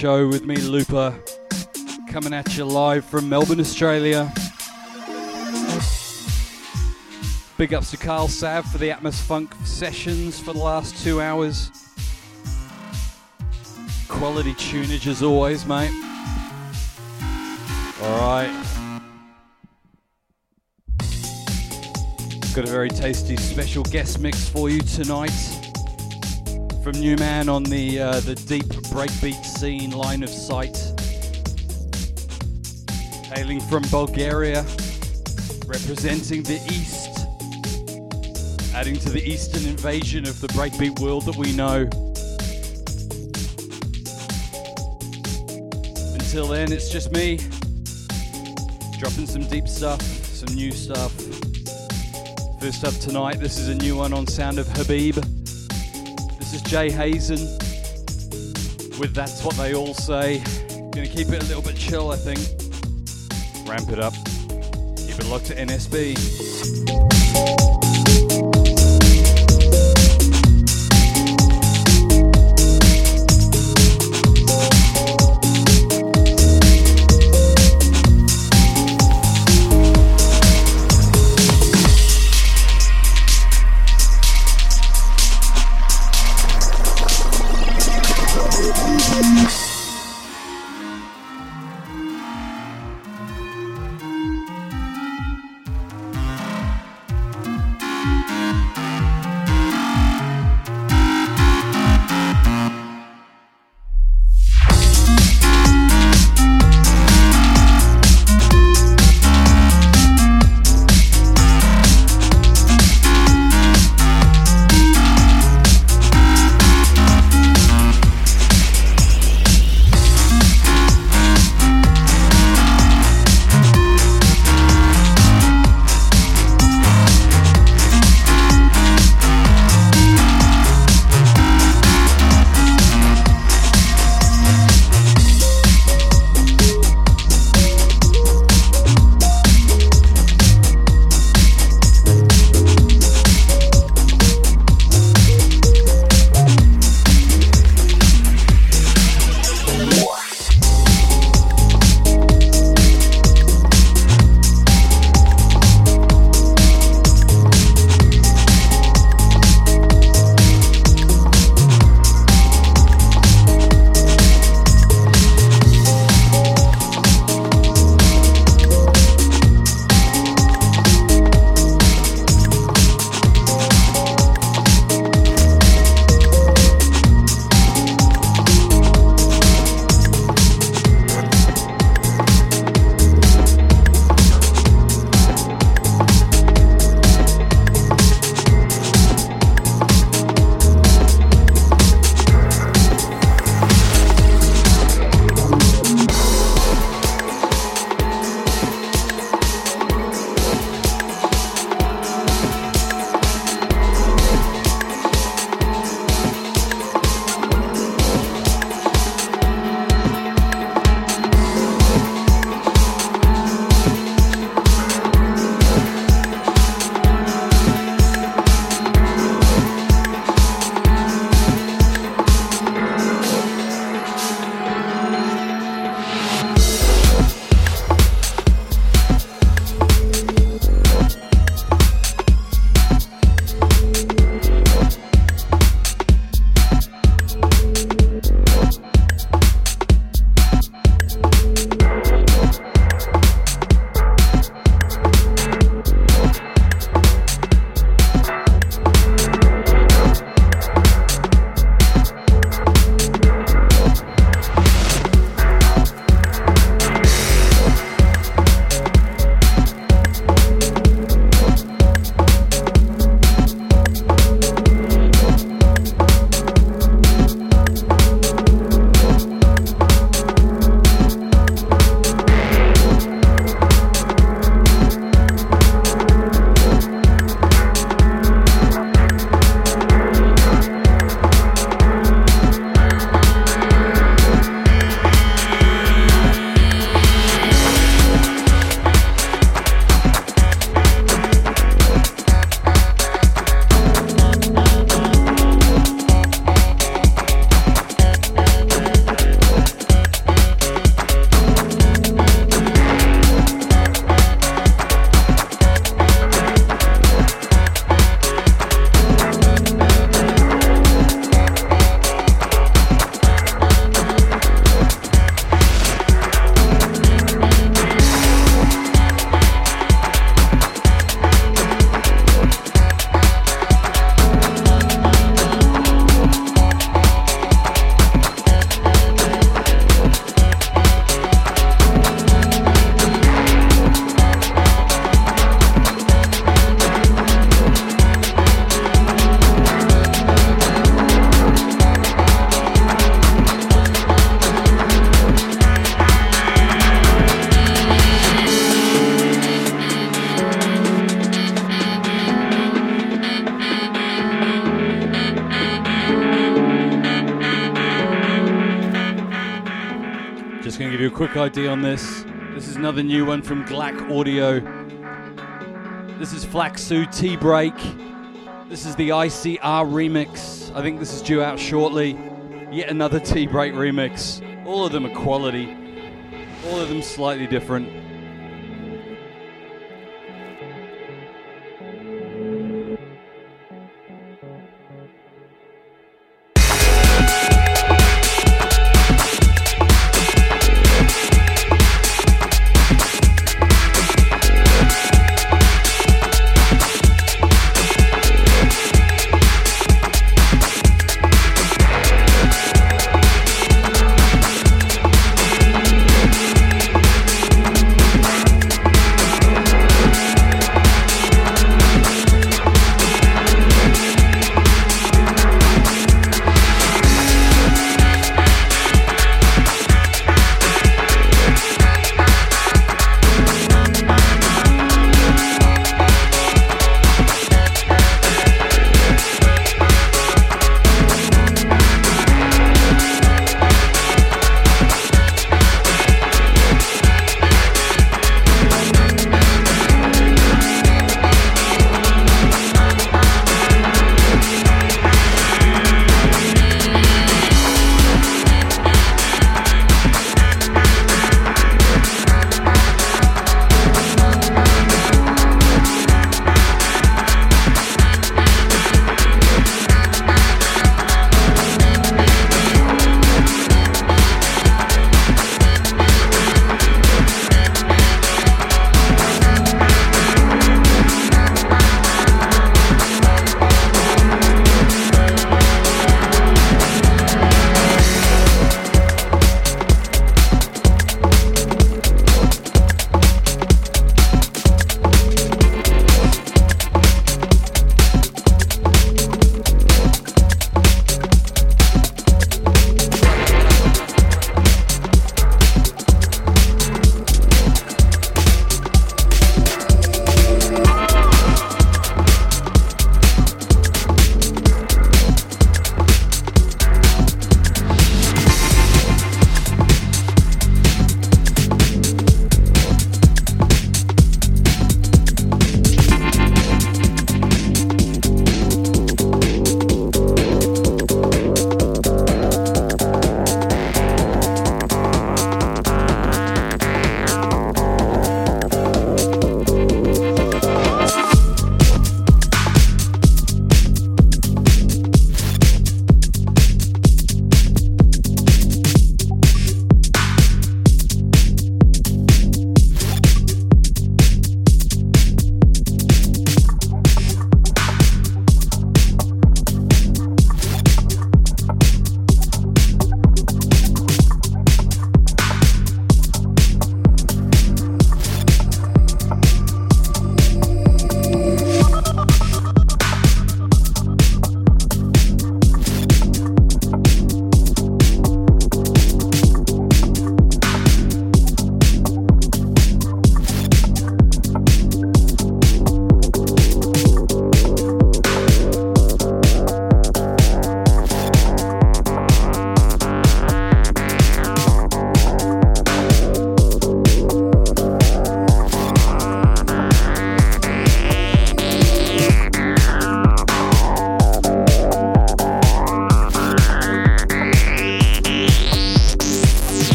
Show with me, Looper, coming at you live from Melbourne, Australia. Big ups to Carl Sav for the Atmos Funk sessions for the last two hours. Quality tunage as always, mate. Alright. Got a very tasty special guest mix for you tonight from New Man on the uh, the deep breakbeat scene line of sight. Hailing from Bulgaria, representing the East, adding to the Eastern invasion of the breakbeat world that we know. Until then, it's just me dropping some deep stuff, some new stuff. First up tonight, this is a new one on Sound of Habib. Jay Hazen with That's What They All Say. Gonna keep it a little bit chill, I think. Ramp it up. Keep it locked to NSB. Idea on this. This is another new one from Glack Audio. This is Flaxu T Break. This is the ICR remix. I think this is due out shortly. Yet another T Break remix. All of them are quality, all of them slightly different.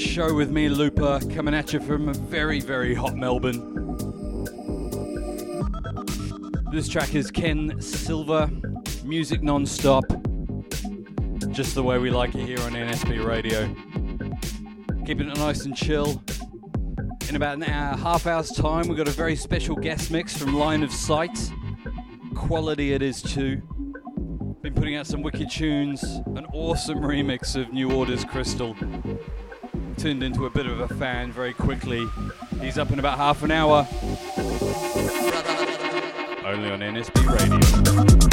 Show with me, Looper, coming at you from a very, very hot Melbourne. This track is Ken Silver, music non-stop, just the way we like it here on NSB Radio. Keeping it nice and chill. In about an hour, half hour's time, we've got a very special guest mix from Line of Sight. Quality it is too. Been putting out some wicked tunes, an awesome remix of New Order's Crystal. Turned into a bit of a fan very quickly. He's up in about half an hour. Only on NSB Radio.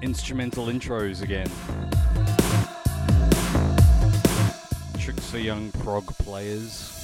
Instrumental intros again. Tricks for young prog players.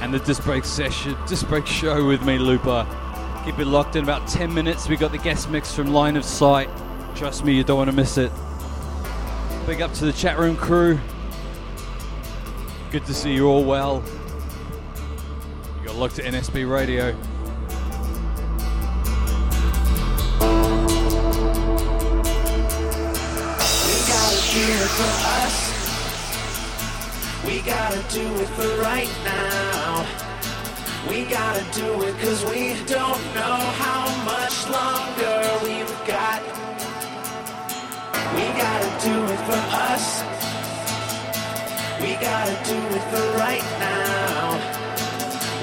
And the disc break session, disc break show with me, Looper. Keep it locked in about 10 minutes. We got the guest mix from Line of Sight. Trust me, you don't want to miss it. Big up to the chat room crew. Good to see you all well. You got locked at NSB Radio. Us. We gotta do it for right now. We gotta do it cause we don't know how much longer we've got. We gotta do it for us. We gotta do it for right now.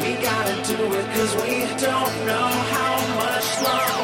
We gotta do it cause we don't know how much longer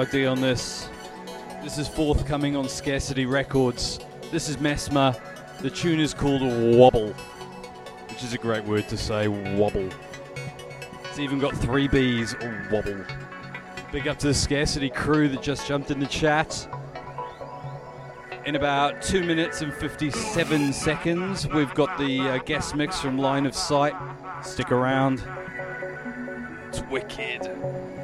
idea on this. This is forthcoming on Scarcity Records. This is Mesmer. The tune is called Wobble, which is a great word to say, wobble. It's even got three B's, wobble. Big up to the Scarcity crew that just jumped in the chat. In about 2 minutes and 57 seconds, we've got the uh, guest mix from Line of Sight. Stick around. It's wicked.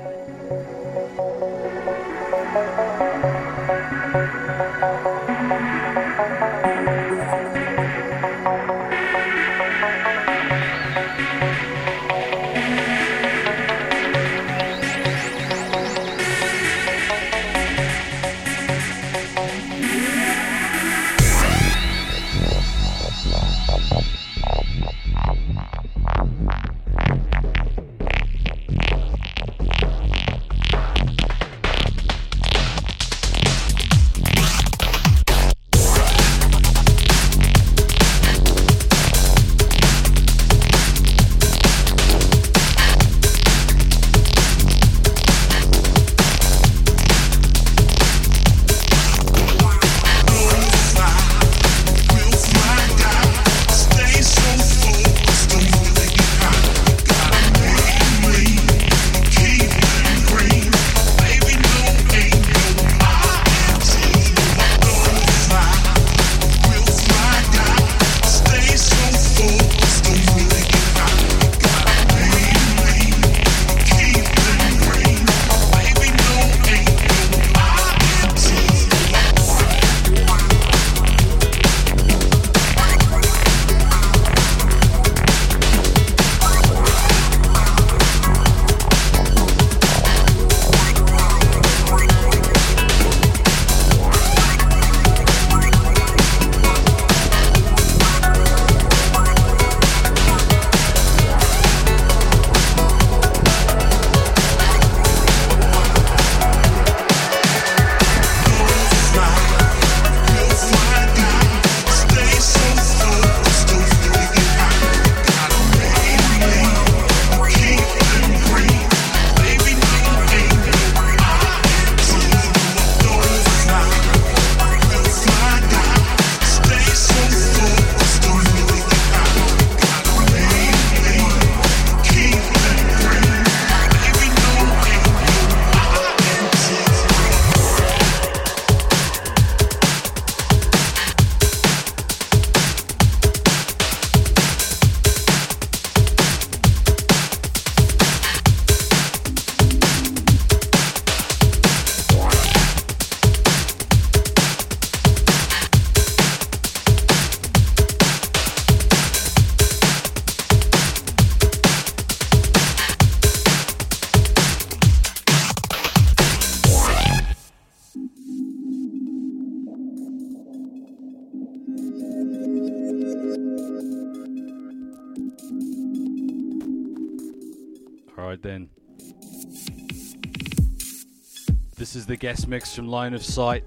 Guest mix from Line of Sight.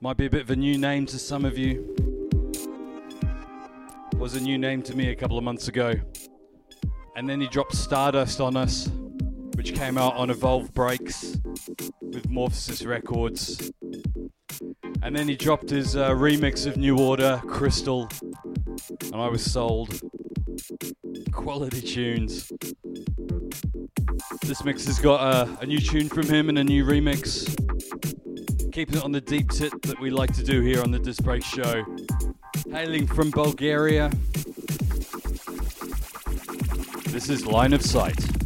Might be a bit of a new name to some of you. Was a new name to me a couple of months ago. And then he dropped Stardust on us, which came out on Evolve Breaks with Morphosis Records. And then he dropped his uh, remix of New Order, Crystal, and I was sold quality tunes. This mix has got a, new tune from him and a new remix. Keeping it on the deep tip that we like to do here on the Disc Break Show. Hailing from Bulgaria, this is Line of Sight.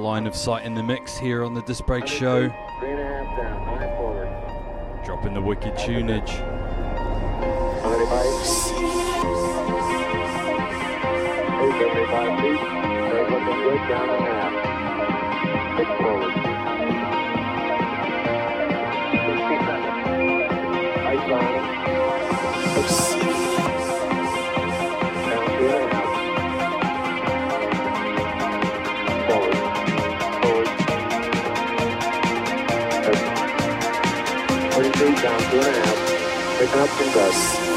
Line of Sight in the Mix here on the Disc Break Show. Three and a half down, nine forward. Dropping the wicked tunage. Seventy-five feet. They're looking good down a half. Six forward. Two and a half. Picking up some gusts.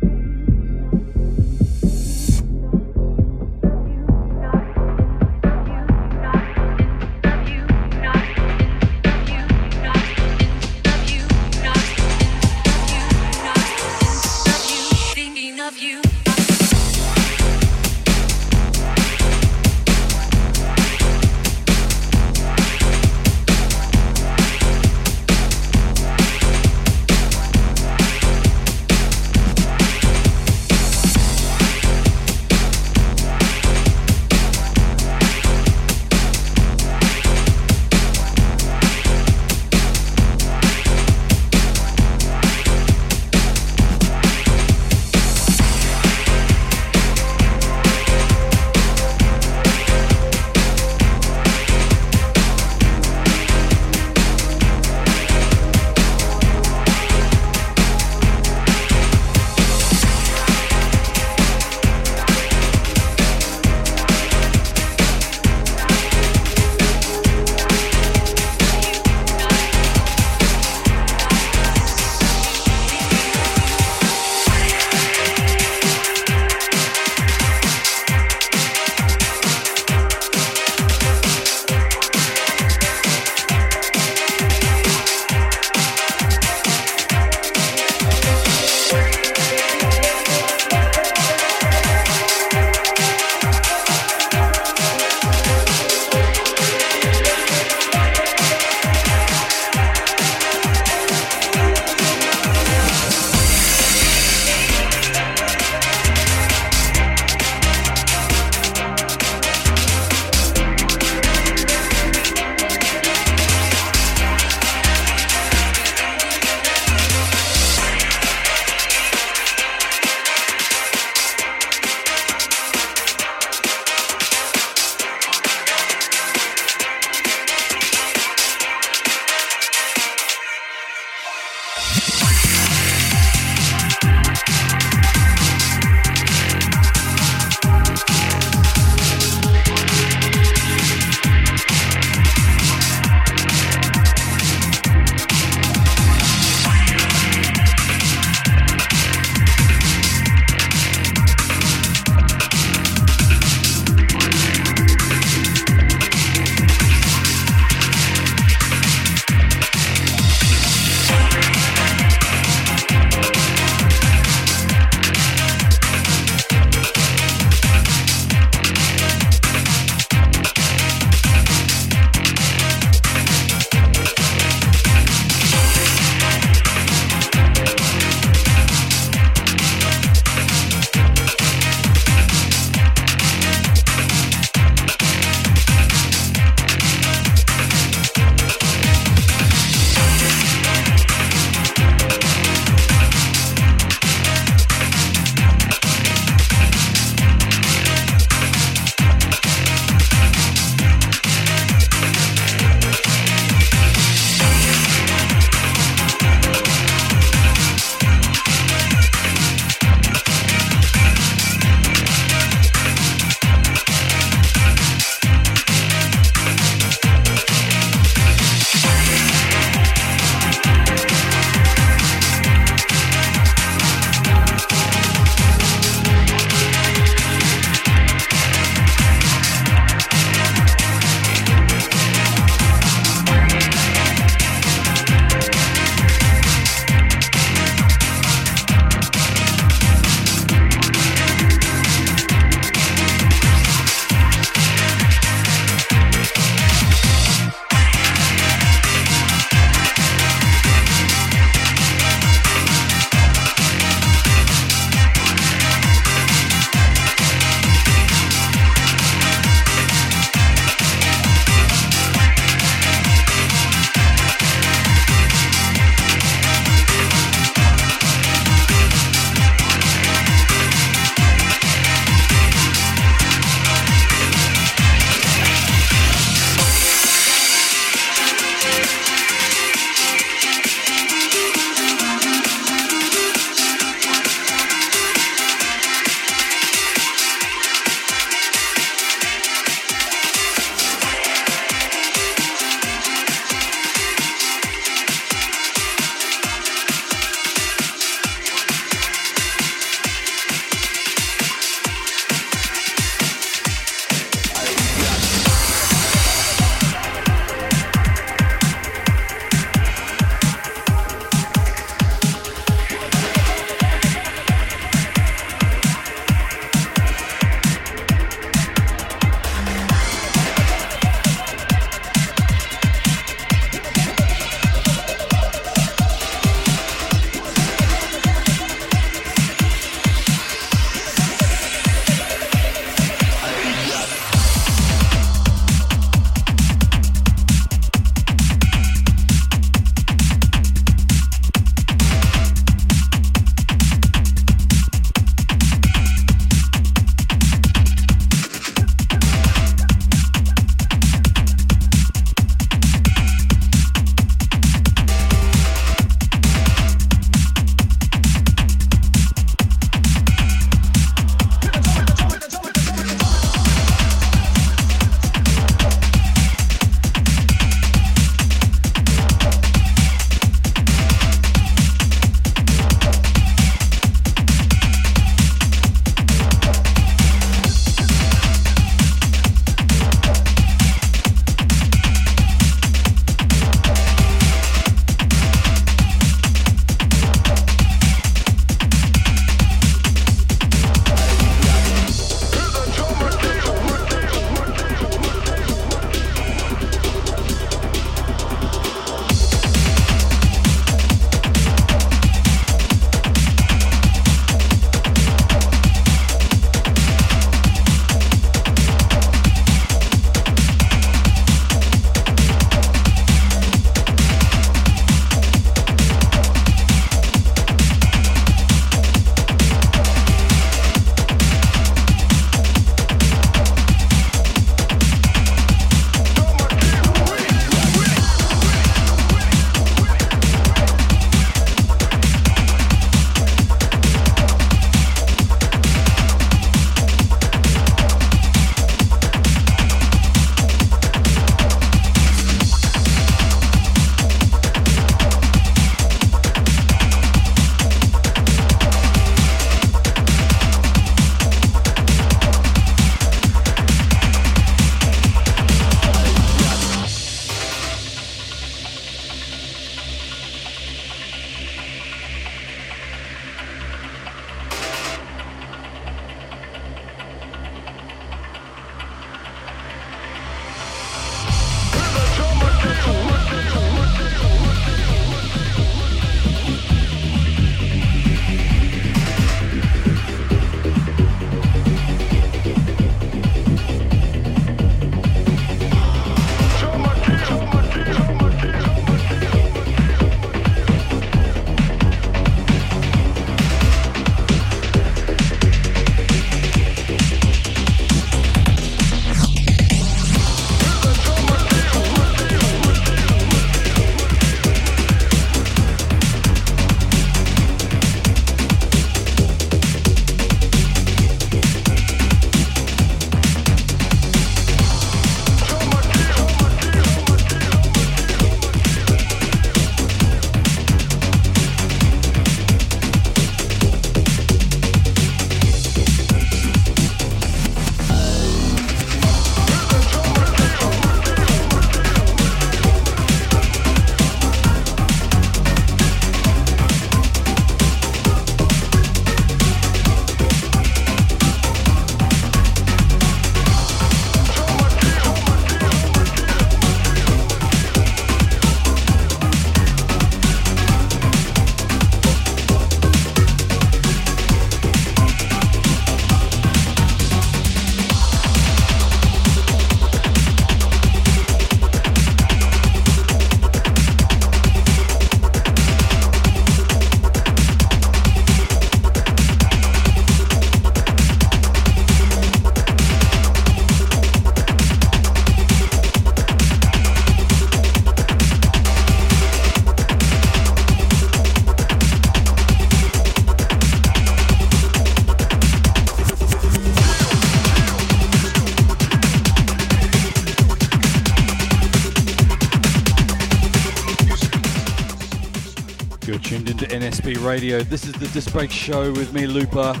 Radio. This is the Disc Break Show with me, Looper.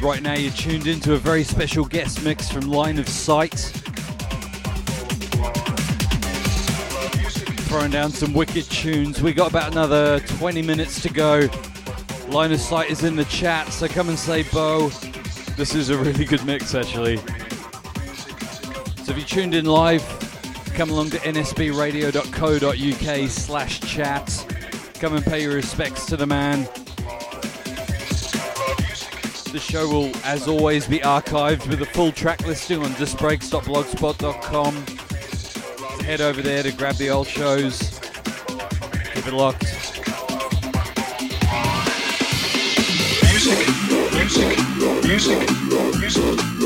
Right now, you're tuned into a very special guest mix from Line of Sight. Throwing down some wicked tunes. We got about another 20 minutes to go. Line of Sight is in the chat, so come and say Bo. This is a really good mix, actually. So if you tuned in live, come along to nsbradio.co.uk slash chat. Come and pay your respects to the man. The show will, as always, be archived with a full track listing on discbreaks.blogspot.com. Head over there to grab the old shows. Keep it locked. Music, music, music. Music,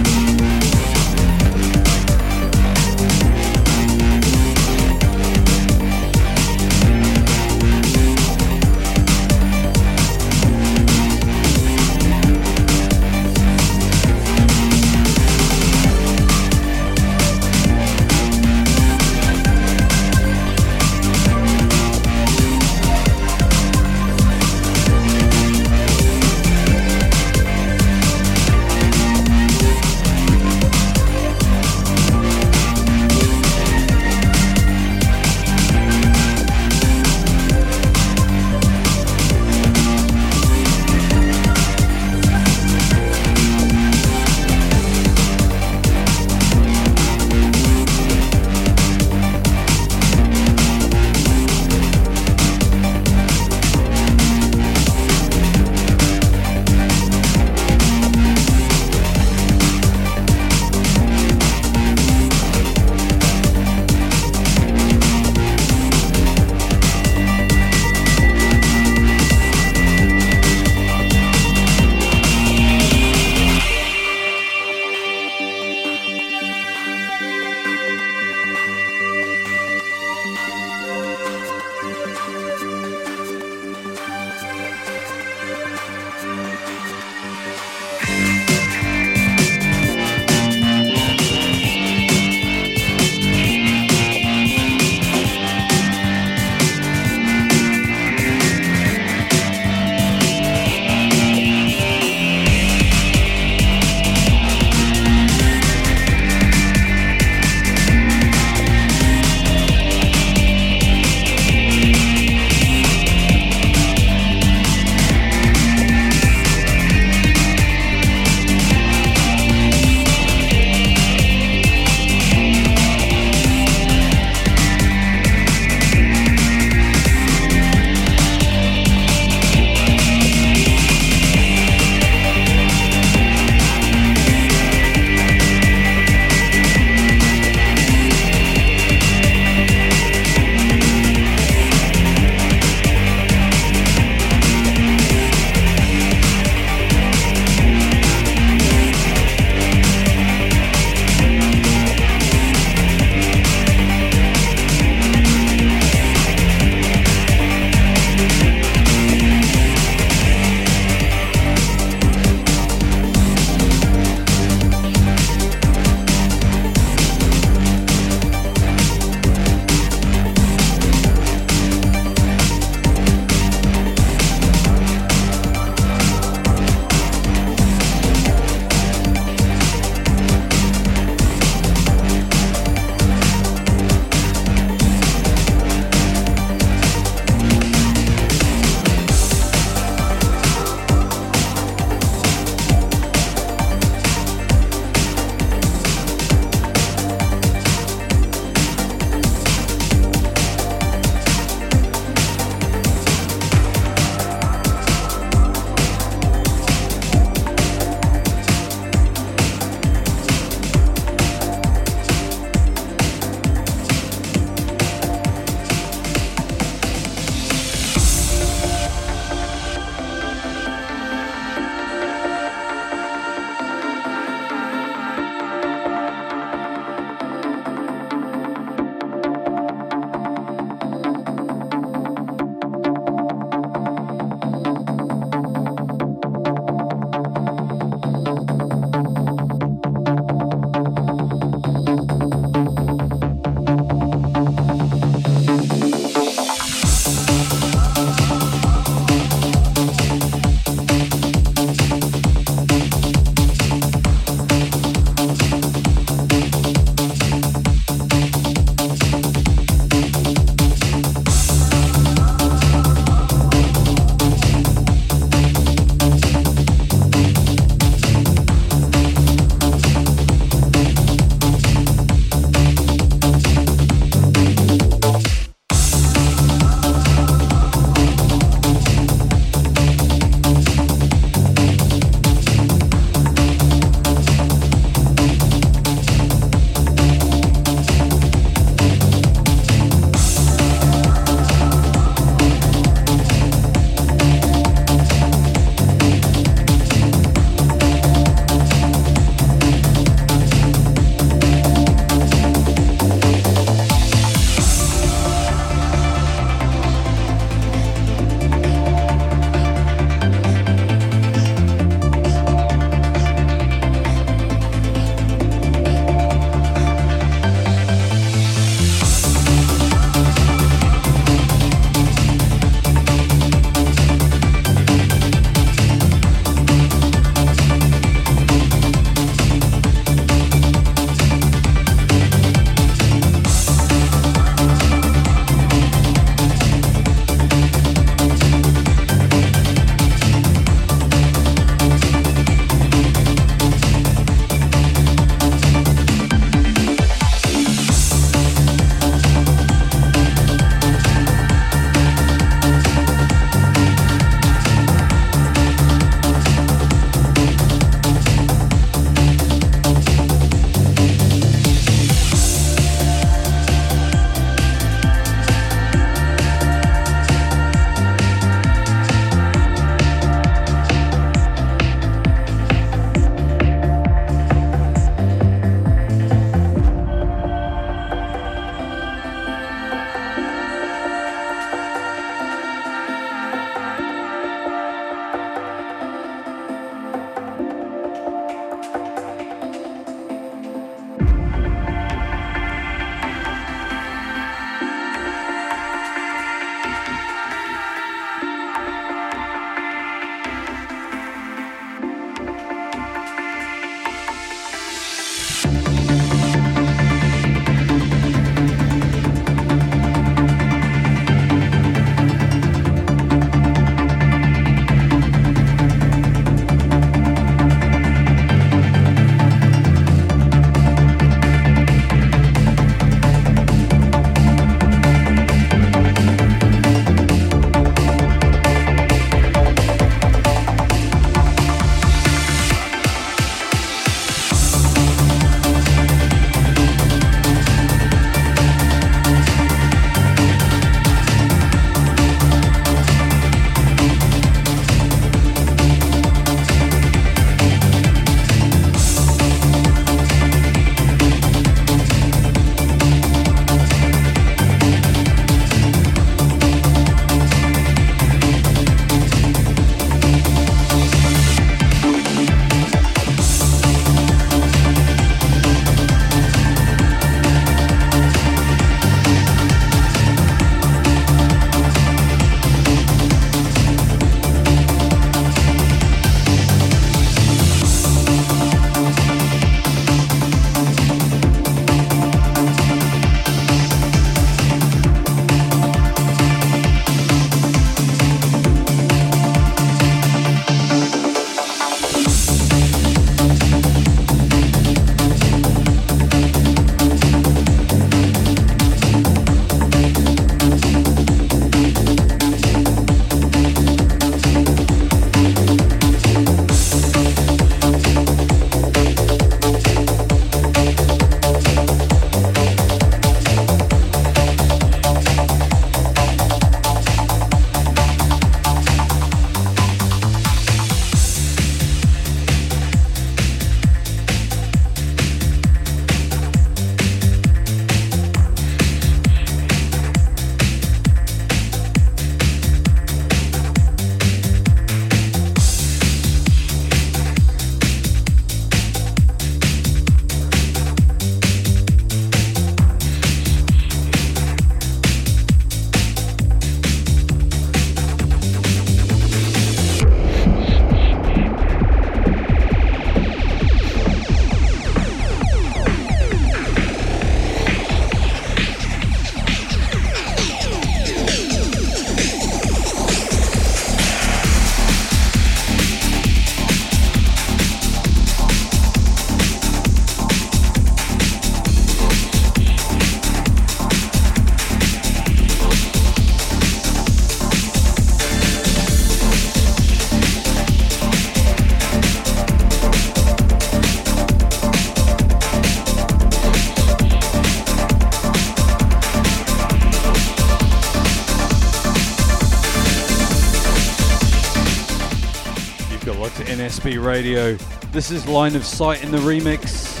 Radio. This is Line of Sight in the remix.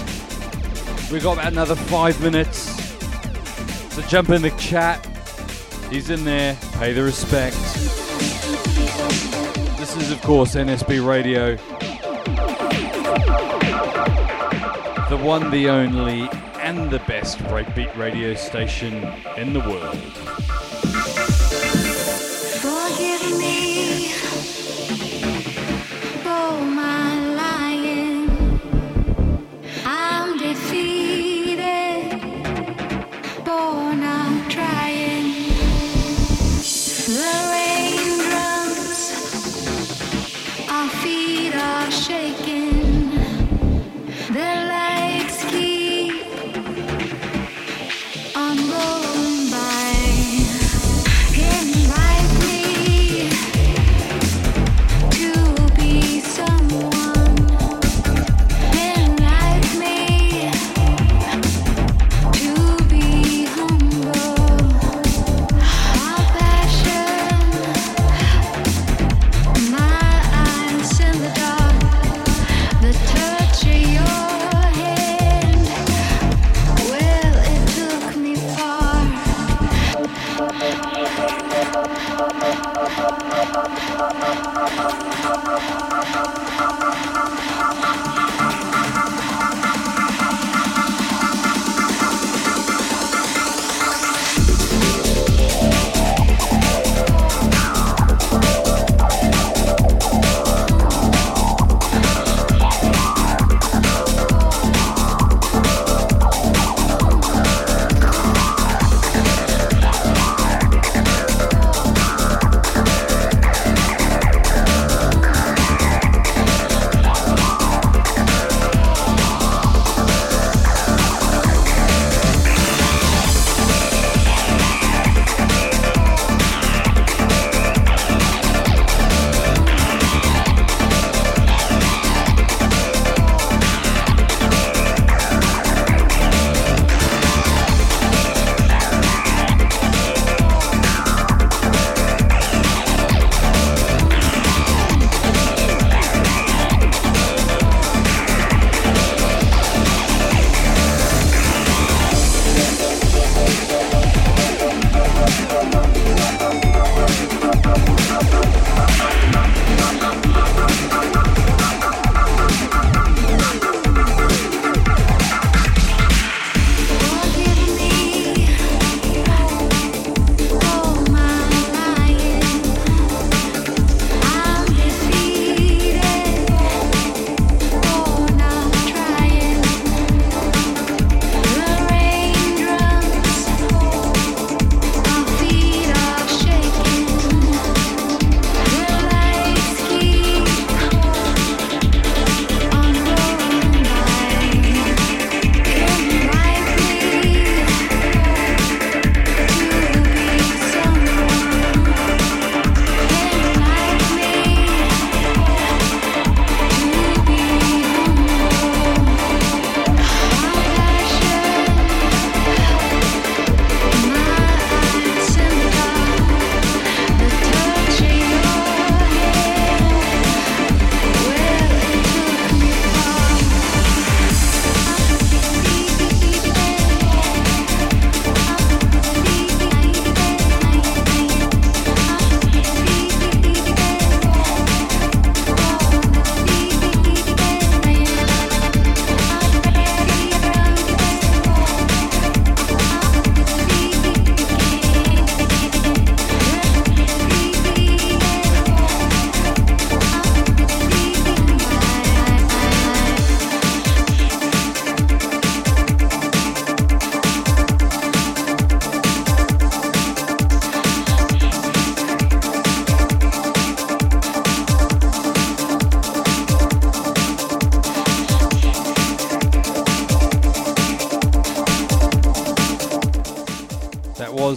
We've got about another five minutes. So jump in the chat. He's in there. Pay the respect. This is, of course, NSB Radio. The one, the only, and the best breakbeat radio station in the world.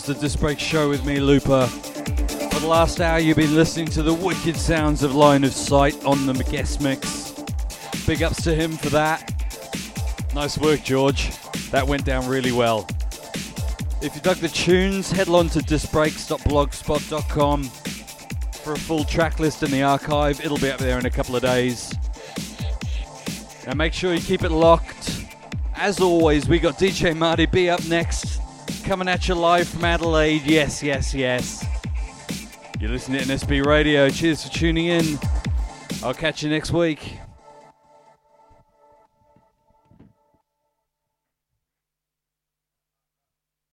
The Disc Break Show with me, Looper. For the last hour, you've been listening to the wicked sounds of Line of Sight on the guest mix. Big ups to him for that. Nice work, George. That went down really well. If you dug the tunes, head on to discbreaks.blogspot.com for a full track list in the archive. It'll be up there in a couple of days. Now make sure you keep it locked. As always, we got DJ Marty B up next, coming at you live from Adelaide. Yes, yes, yes. You're listening to NSB Radio. Cheers for tuning in. I'll catch you next week.